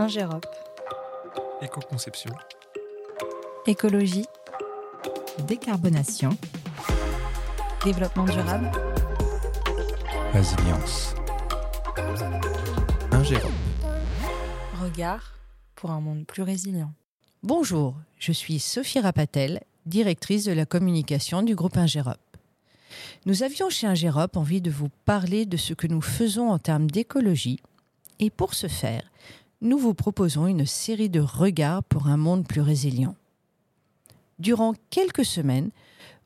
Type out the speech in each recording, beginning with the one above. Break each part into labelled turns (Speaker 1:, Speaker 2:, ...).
Speaker 1: Ingérop.
Speaker 2: Éco-conception.
Speaker 1: Écologie.
Speaker 3: Décarbonation.
Speaker 1: Développement durable.
Speaker 2: Résilience. Ingérop.
Speaker 1: Regard pour un monde plus résilient.
Speaker 3: Bonjour, je suis Sophie Rapatel, directrice de la communication du groupe Ingérop. Nous avions chez Ingérop envie de vous parler de ce que nous faisons en termes d'écologie et pour ce faire, nous vous proposons une série de regards pour un monde plus résilient. Durant quelques semaines,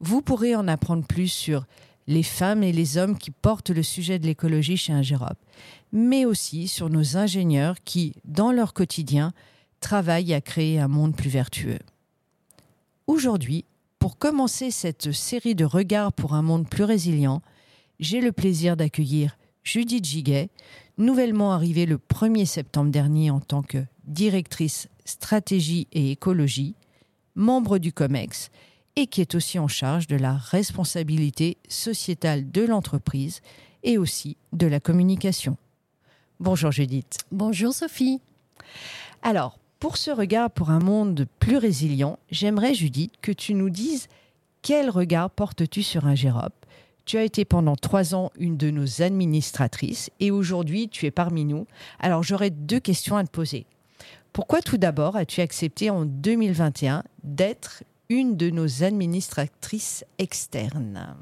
Speaker 3: vous pourrez en apprendre plus sur les femmes et les hommes qui portent le sujet de l'écologie chez Ingérop, mais aussi sur nos ingénieurs qui, dans leur quotidien, travaillent à créer un monde plus vertueux. Aujourd'hui, pour commencer cette série de regards pour un monde plus résilient, j'ai le plaisir d'accueillir Judith Giguet, nouvellement arrivée le 1er septembre dernier en tant que directrice stratégie et écologie, membre du COMEX et qui est aussi en charge de la responsabilité sociétale de l'entreprise et aussi de la communication. Bonjour Judith.
Speaker 4: Bonjour Sophie.
Speaker 3: Alors, pour ce regard pour un monde plus résilient, j'aimerais Judith que tu nous dises quel regard portes-tu sur un Gérop tu as été pendant trois ans une de nos administratrices et aujourd'hui tu es parmi nous. Alors j'aurais deux questions à te poser. Pourquoi tout d'abord as-tu accepté en 2021 d'être une de nos administratrices externes?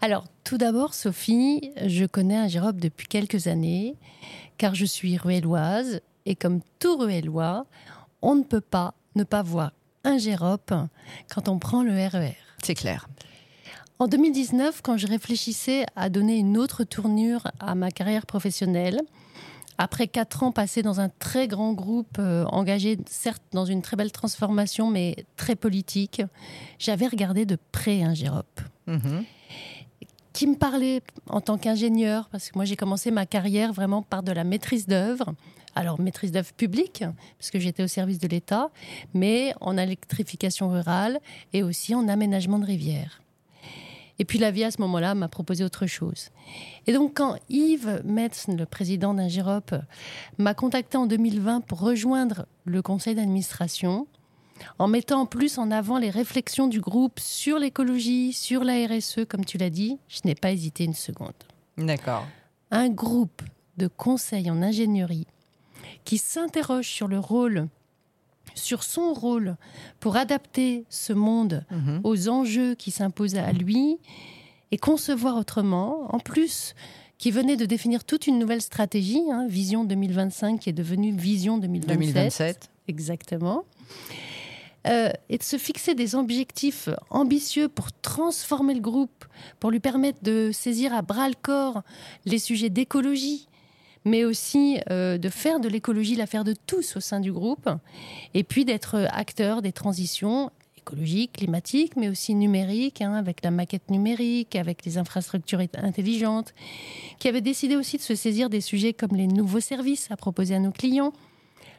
Speaker 4: Alors tout d'abord Sophie, je connais un Gérop depuis quelques années car je suis ruelloise et comme tout ruellois, on ne peut pas ne pas voir un Gérop quand on prend le RER.
Speaker 3: C'est clair.
Speaker 4: En 2019, quand je réfléchissais à donner une autre tournure à ma carrière professionnelle, après quatre ans passés dans un très grand groupe, euh, engagé certes dans une très belle transformation, mais très politique, j'avais regardé de près un Gérop. Mhm. Qui me parlait en tant qu'ingénieur, parce que moi j'ai commencé ma carrière vraiment par de la maîtrise d'œuvre. Alors, maîtrise d'œuvre publique, parce que j'étais au service de l'État, mais en électrification rurale et aussi en aménagement de rivières. Et puis la vie à ce moment-là m'a proposé autre chose. Et donc quand Yves Metz, le président d'Ingérop, m'a contacté en 2020 pour rejoindre le conseil d'administration, en mettant en plus en avant les réflexions du groupe sur l'écologie, sur la RSE, comme tu l'as dit, je n'ai pas hésité une seconde.
Speaker 3: D'accord.
Speaker 4: Un groupe de conseil en ingénierie qui s'interroge sur le rôle sur son rôle pour adapter ce monde mhm. aux enjeux qui s'imposent à lui et concevoir autrement. En plus, qui venait de définir toute une nouvelle stratégie, hein, Vision 2025, qui est devenue Vision 2027. Exactement. Euh, et de se fixer des objectifs ambitieux pour transformer le groupe, pour lui permettre de saisir à bras le corps les sujets d'écologie, mais aussi euh, de faire de l'écologie l'affaire de tous au sein du groupe, et puis d'être acteur des transitions écologiques, climatiques, mais aussi numériques, hein, avec la maquette numérique, avec les infrastructures intelligentes, qui avait décidé aussi de se saisir des sujets comme les nouveaux services à proposer à nos clients,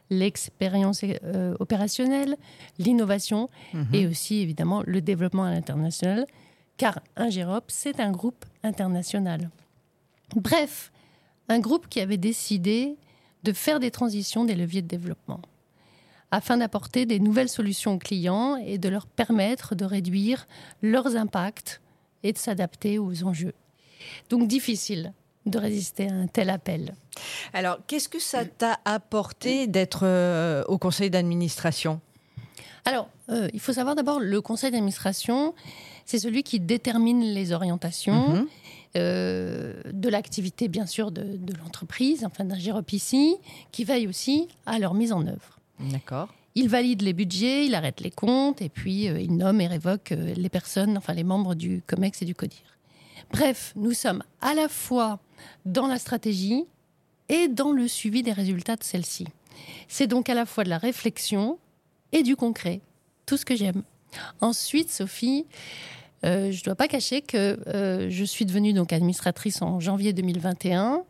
Speaker 4: l'expérience euh, opérationnelle, l'innovation mhm. et aussi évidemment le développement à l'international, car Ingérop, c'est un groupe international. Bref, un groupe qui avait décidé de faire des transitions des leviers de développement afin d'apporter des nouvelles solutions aux clients et de leur permettre de réduire leurs impacts et de s'adapter aux enjeux. Donc difficile de résister à un tel appel.
Speaker 3: Alors, qu'est-ce que ça t'a apporté d'être euh, au conseil d'administration?
Speaker 4: Alors, euh, il faut savoir d'abord, le conseil d'administration, c'est celui qui détermine les orientations. Mhm. Euh, de l'activité, bien sûr, de, l'entreprise, enfin d'un ici, qui veille aussi à leur mise en œuvre.
Speaker 3: D'accord.
Speaker 4: Il valide les budgets, il arrête les comptes, et puis euh, il nomme et révoque euh, les personnes, enfin les membres du COMEX et du CODIR. Bref, nous sommes à la fois dans la stratégie et dans le suivi des résultats de celle-ci. C'est donc à la fois de la réflexion et du concret. Tout ce que j'aime. Ensuite, Sophie, euh, je ne dois pas cacher que euh, je suis devenue donc administratrice en janvier 2021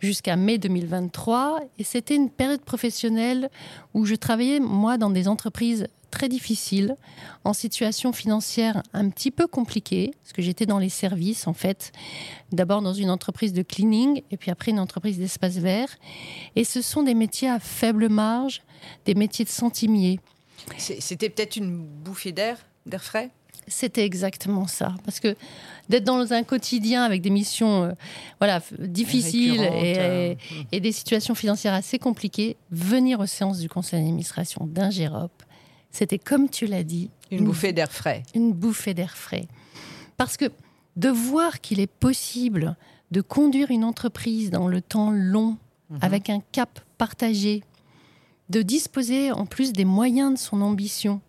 Speaker 4: jusqu'à mai 2023. Et c'était une période professionnelle où je travaillais, moi, dans des entreprises très difficiles, en situation financière un petit peu compliquée, parce que j'étais dans les services, en fait. D'abord dans une entreprise de cleaning, et puis après une entreprise d'espace vert. Et ce sont des métiers à faible marge, des métiers de centimiers.
Speaker 3: C'était peut-être une bouffée d'air, d'air frais?
Speaker 4: C'était exactement ça. Parce que d'être dans un quotidien avec des missions euh, voilà, difficiles euh, et, des situations financières assez compliquées, venir aux séances du conseil d'administration d'un GEROP, c'était comme tu l'as dit.
Speaker 3: Une, bouffée d'air frais.
Speaker 4: Une bouffée d'air frais. Parce que de voir qu'il est possible de conduire une entreprise dans le temps long, mhm. avec un cap partagé, de disposer en plus des moyens de son ambition,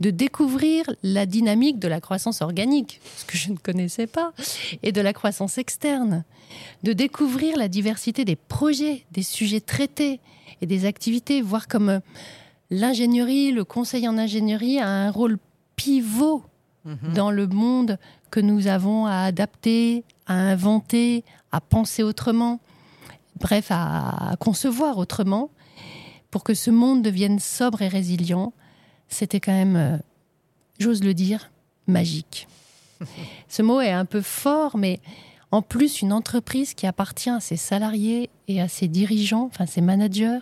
Speaker 4: de découvrir la dynamique de la croissance organique, ce que je ne connaissais pas, et de la croissance externe, de découvrir la diversité des projets, des sujets traités et des activités, voir comme euh, l'ingénierie, le conseil en ingénierie a un rôle pivot mhm. dans le monde que nous avons à adapter, à inventer, à penser autrement, bref, à concevoir autrement, pour que ce monde devienne sobre et résilient c'était quand même, euh, j'ose le dire, magique. Ce mot est un peu fort, mais en plus, une entreprise qui appartient à ses salariés et à ses dirigeants, enfin ses managers,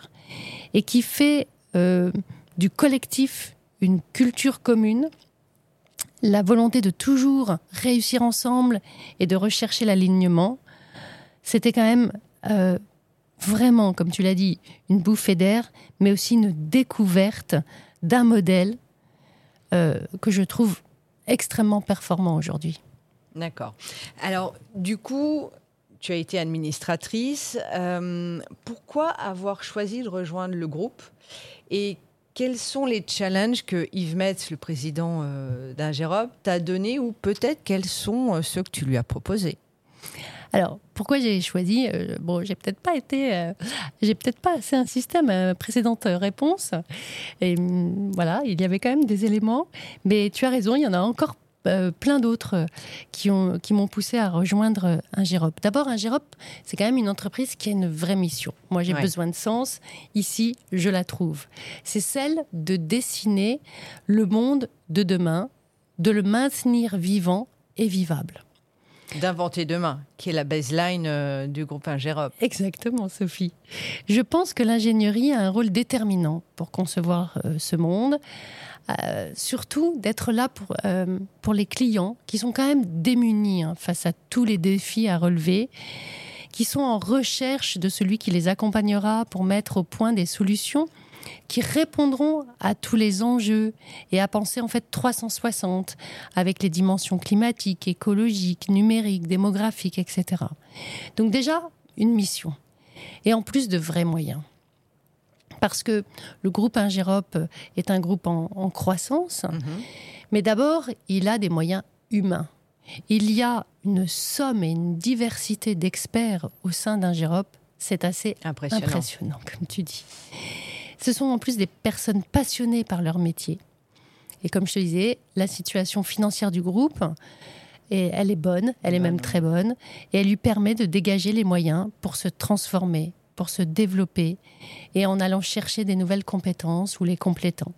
Speaker 4: et qui fait euh, du collectif une culture commune, la volonté de toujours réussir ensemble et de rechercher l'alignement, c'était quand même euh, vraiment, comme tu l'as dit, une bouffée d'air, mais aussi une découverte d'un modèle euh, que je trouve extrêmement performant aujourd'hui.
Speaker 3: D'accord. Alors, du coup, tu as été administratrice. Euh, pourquoi avoir choisi de rejoindre le groupe Et quels sont les challenges que Yves Metz, le président euh, t'a donné ou peut-être quels sont ceux que tu lui as proposés?
Speaker 4: Alors, pourquoi j'ai choisi euh, Bon, j'ai peut-être pas été, euh, j'ai peut-être pas assez un système euh, précédente réponse. Et mm, voilà, il y avait quand même des éléments. Mais tu as raison, il y en a encore plein d'autres qui ont qui m'ont poussé à rejoindre un Gérop. D'abord, un Gérop, c'est quand même une entreprise qui a une vraie mission. Moi, j'ai besoin de sens. Ici, je la trouve. C'est celle de dessiner le monde de demain, de le maintenir vivant et vivable.
Speaker 3: D'inventer demain, qui est la baseline euh, du groupe Ingérop.
Speaker 4: Exactement, Sophie. Je pense que l'ingénierie a un rôle déterminant pour concevoir euh, ce monde. Euh, surtout d'être là pour, pour les clients qui sont quand même démunis hein, face à tous les défis à relever, qui sont en recherche de celui qui les accompagnera pour mettre au point des solutions qui répondront à tous les enjeux et à penser en fait 360 avec les dimensions climatiques, écologiques, numériques, démographiques, etc. Donc déjà, une mission. Et en plus de vrais moyens. Parce que le groupe Ingérop est un groupe en, croissance, mhm. mais d'abord, il a des moyens humains. Il y a une somme et une diversité d'experts au sein d'Ingérop, c'est assez impressionnant, comme tu dis. Ce sont en plus des personnes passionnées par leur métier. Et comme je te disais, la situation financière du groupe, et elle est bonne, elle est même très bonne, et elle lui permet de dégager les moyens pour se transformer, pour se développer, et en allant chercher des nouvelles compétences ou les complétant.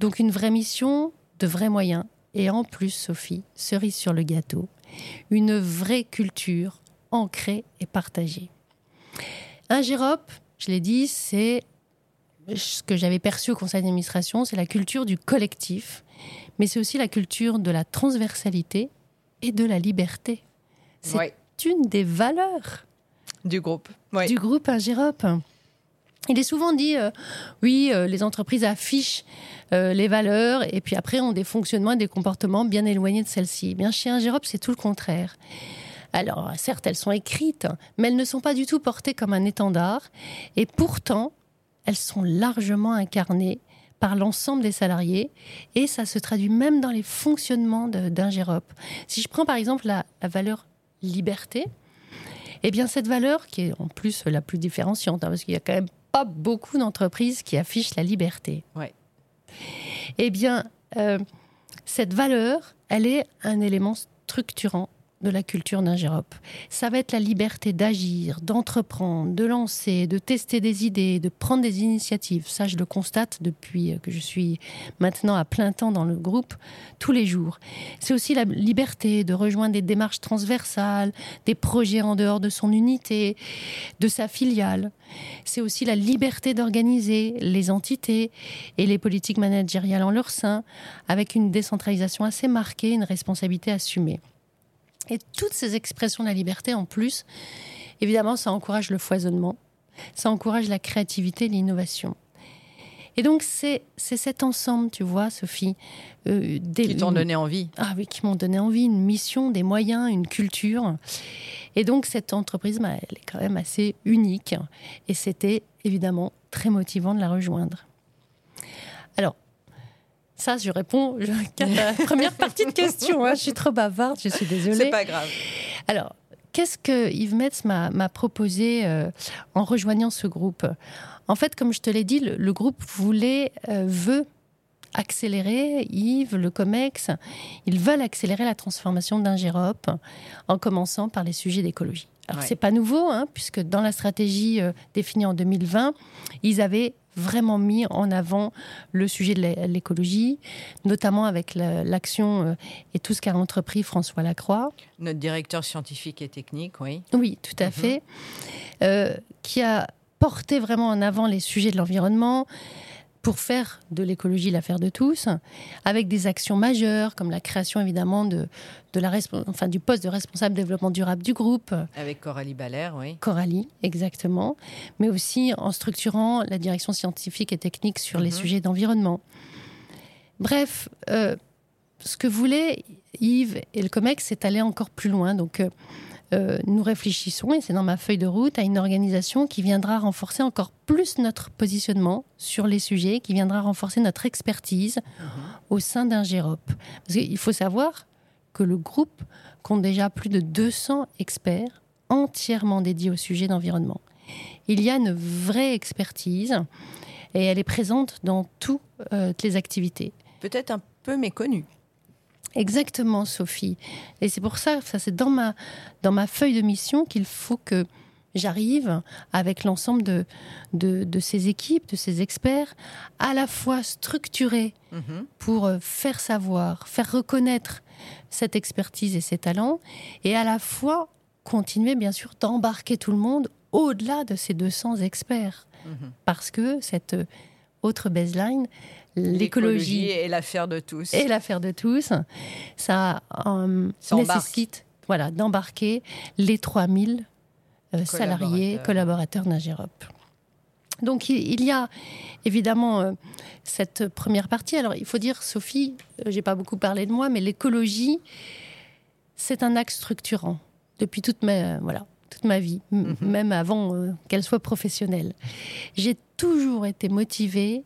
Speaker 4: Donc une vraie mission, de vrais moyens, et en plus, Sophie, cerise sur le gâteau, une vraie culture ancrée et partagée. Un Gérop, je l'ai dit, c'est ce que j'avais perçu au conseil d'administration, c'est la culture du collectif, mais c'est aussi la culture de la transversalité et de la liberté. C'est une des valeurs
Speaker 3: du groupe.
Speaker 4: Du groupe. Il est souvent dit, euh, oui, euh, les entreprises affichent euh, les valeurs et puis après ont des fonctionnements et des comportements bien éloignés de celles-ci. Eh bien, chez Ingérop, c'est tout le contraire. Alors, certes, elles sont écrites, mais elles ne sont pas du tout portées comme un étendard. Et pourtant, elles sont largement incarnées par l'ensemble des salariés et ça se traduit même dans les fonctionnements d'un GEROP. Si je prends par exemple la, valeur liberté, eh bien cette valeur, qui est en plus la plus différenciante, hein, parce qu'il n'y a quand même pas beaucoup d'entreprises qui affichent la liberté.
Speaker 3: Ouais.
Speaker 4: Eh bien, euh, cette valeur, elle est un élément structurant de la culture d'Ingérop. Ça va être la liberté d'agir, d'entreprendre, de lancer, de tester des idées, de prendre des initiatives. Ça, je le constate depuis que je suis maintenant à plein temps dans le groupe, tous les jours. C'est aussi la liberté de rejoindre des démarches transversales, des projets en dehors de son unité, de sa filiale. C'est aussi la liberté d'organiser les entités et les politiques managériales en leur sein, avec une décentralisation assez marquée, une responsabilité assumée. Et toutes ces expressions de la liberté, en plus, évidemment, ça encourage le foisonnement, ça encourage la créativité, l'innovation. Et donc, c'est cet ensemble, tu vois, Sophie.
Speaker 3: Euh, des, qui t'ont donné envie.
Speaker 4: Ah oui, qui m'ont donné envie, une mission, des moyens, une culture. Et donc, cette entreprise, bah, elle est quand même assez unique. Et c'était évidemment très motivant de la rejoindre. Alors, ça, je réponds à la première partie de question. Hein. Je suis trop bavarde, je suis désolée.
Speaker 3: C'est pas grave.
Speaker 4: Alors, qu'est-ce que Yves Metz m'a proposé euh, en rejoignant ce groupe? En fait, comme je te l'ai dit, le, groupe voulait, euh, veut accélérer, Yves, le COMEX, ils veulent accélérer la transformation d'Ingérop en commençant par les sujets d'écologie. Alors, c'est pas nouveau, hein, puisque dans la stratégie euh, définie en 2020, ils avaient vraiment mis en avant le sujet de l'écologie, notamment avec l'action euh, et tout ce qu'a entrepris François Lacroix.
Speaker 3: Notre directeur scientifique et technique, oui.
Speaker 4: Oui, tout à mhm. fait. Euh, qui a porté vraiment en avant les sujets de l'environnement, pour faire de l'écologie l'affaire de tous, avec des actions majeures comme la création évidemment de, de la enfin, du poste de responsable développement durable du groupe.
Speaker 3: Avec Coralie Balaire, oui.
Speaker 4: Coralie, exactement. Mais aussi en structurant la direction scientifique et technique sur les mhm. sujets d'environnement. Bref, euh, ce que voulait Yves et le COMEX, c'est aller encore plus loin. Donc, euh, euh, nous réfléchissons, et c'est dans ma feuille de route, à une organisation qui viendra renforcer encore plus notre positionnement sur les sujets, qui viendra renforcer notre expertise mhm. au sein d'un GEROP. Parce qu'il faut savoir que le groupe compte déjà plus de 200 experts entièrement dédiés au sujet d'environnement. Il y a une vraie expertise et elle est présente dans toutes euh, les activités.
Speaker 3: Peut-être un peu méconnue.
Speaker 4: Exactement, Sophie. Et c'est pour ça, ça c'est dans ma, dans ma feuille de mission qu'il faut que j'arrive avec l'ensemble de, de, ces équipes, de ces experts, à la fois structurés mhm. pour euh, faire savoir, faire reconnaître cette expertise et ces talents, et à la fois continuer bien sûr d'embarquer tout le monde au-delà de ces 200 experts. Mhm. Parce que cette autre baseline, l'écologie
Speaker 3: est l'affaire de tous.
Speaker 4: Et l'affaire de tous. Ça, euh, nécessite voilà, d'embarquer les 3000 euh, salariés, collaborateurs d'Ingérop. Donc il y a évidemment euh, cette première partie. Alors il faut dire, Sophie, j'ai pas beaucoup parlé de moi, mais l'écologie, c'est un axe structurant depuis toute ma, voilà, toute ma vie, mhm. même avant qu'elle soit professionnelle. J'ai toujours été motivée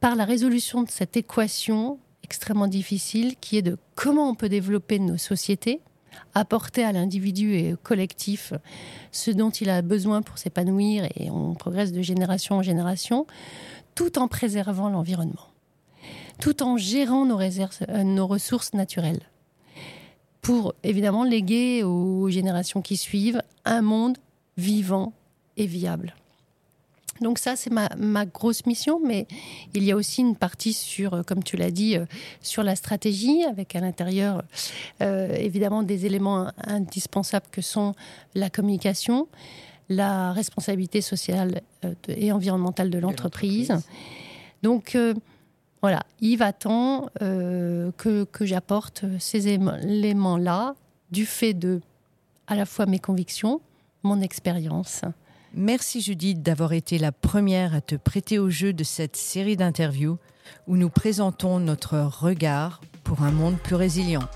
Speaker 4: par la résolution de cette équation extrêmement difficile qui est de comment on peut développer nos sociétés, apporter à l'individu et au collectif ce dont il a besoin pour s'épanouir et on progresse de génération en génération, tout en préservant l'environnement, tout en gérant nos, euh, ressources naturelles, pour évidemment léguer aux générations qui suivent un monde vivant et viable. Donc ça, c'est ma, grosse mission, mais il y a aussi une partie sur, euh, comme tu l'as dit, euh, sur la stratégie, avec à l'intérieur euh, évidemment des éléments indispensables que sont la communication, la responsabilité sociale et environnementale de l'entreprise. Donc voilà, il va tant que, que j'apporte ces éléments-là du fait de à la fois mes convictions, mon expérience
Speaker 3: Merci Judith d'avoir été la première à te prêter au jeu de cette série d'interviews où nous présentons notre regard pour un monde plus résilient.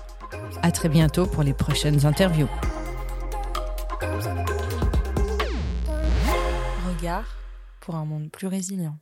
Speaker 3: À très bientôt pour les prochaines interviews.
Speaker 1: Regard pour un monde plus résilient.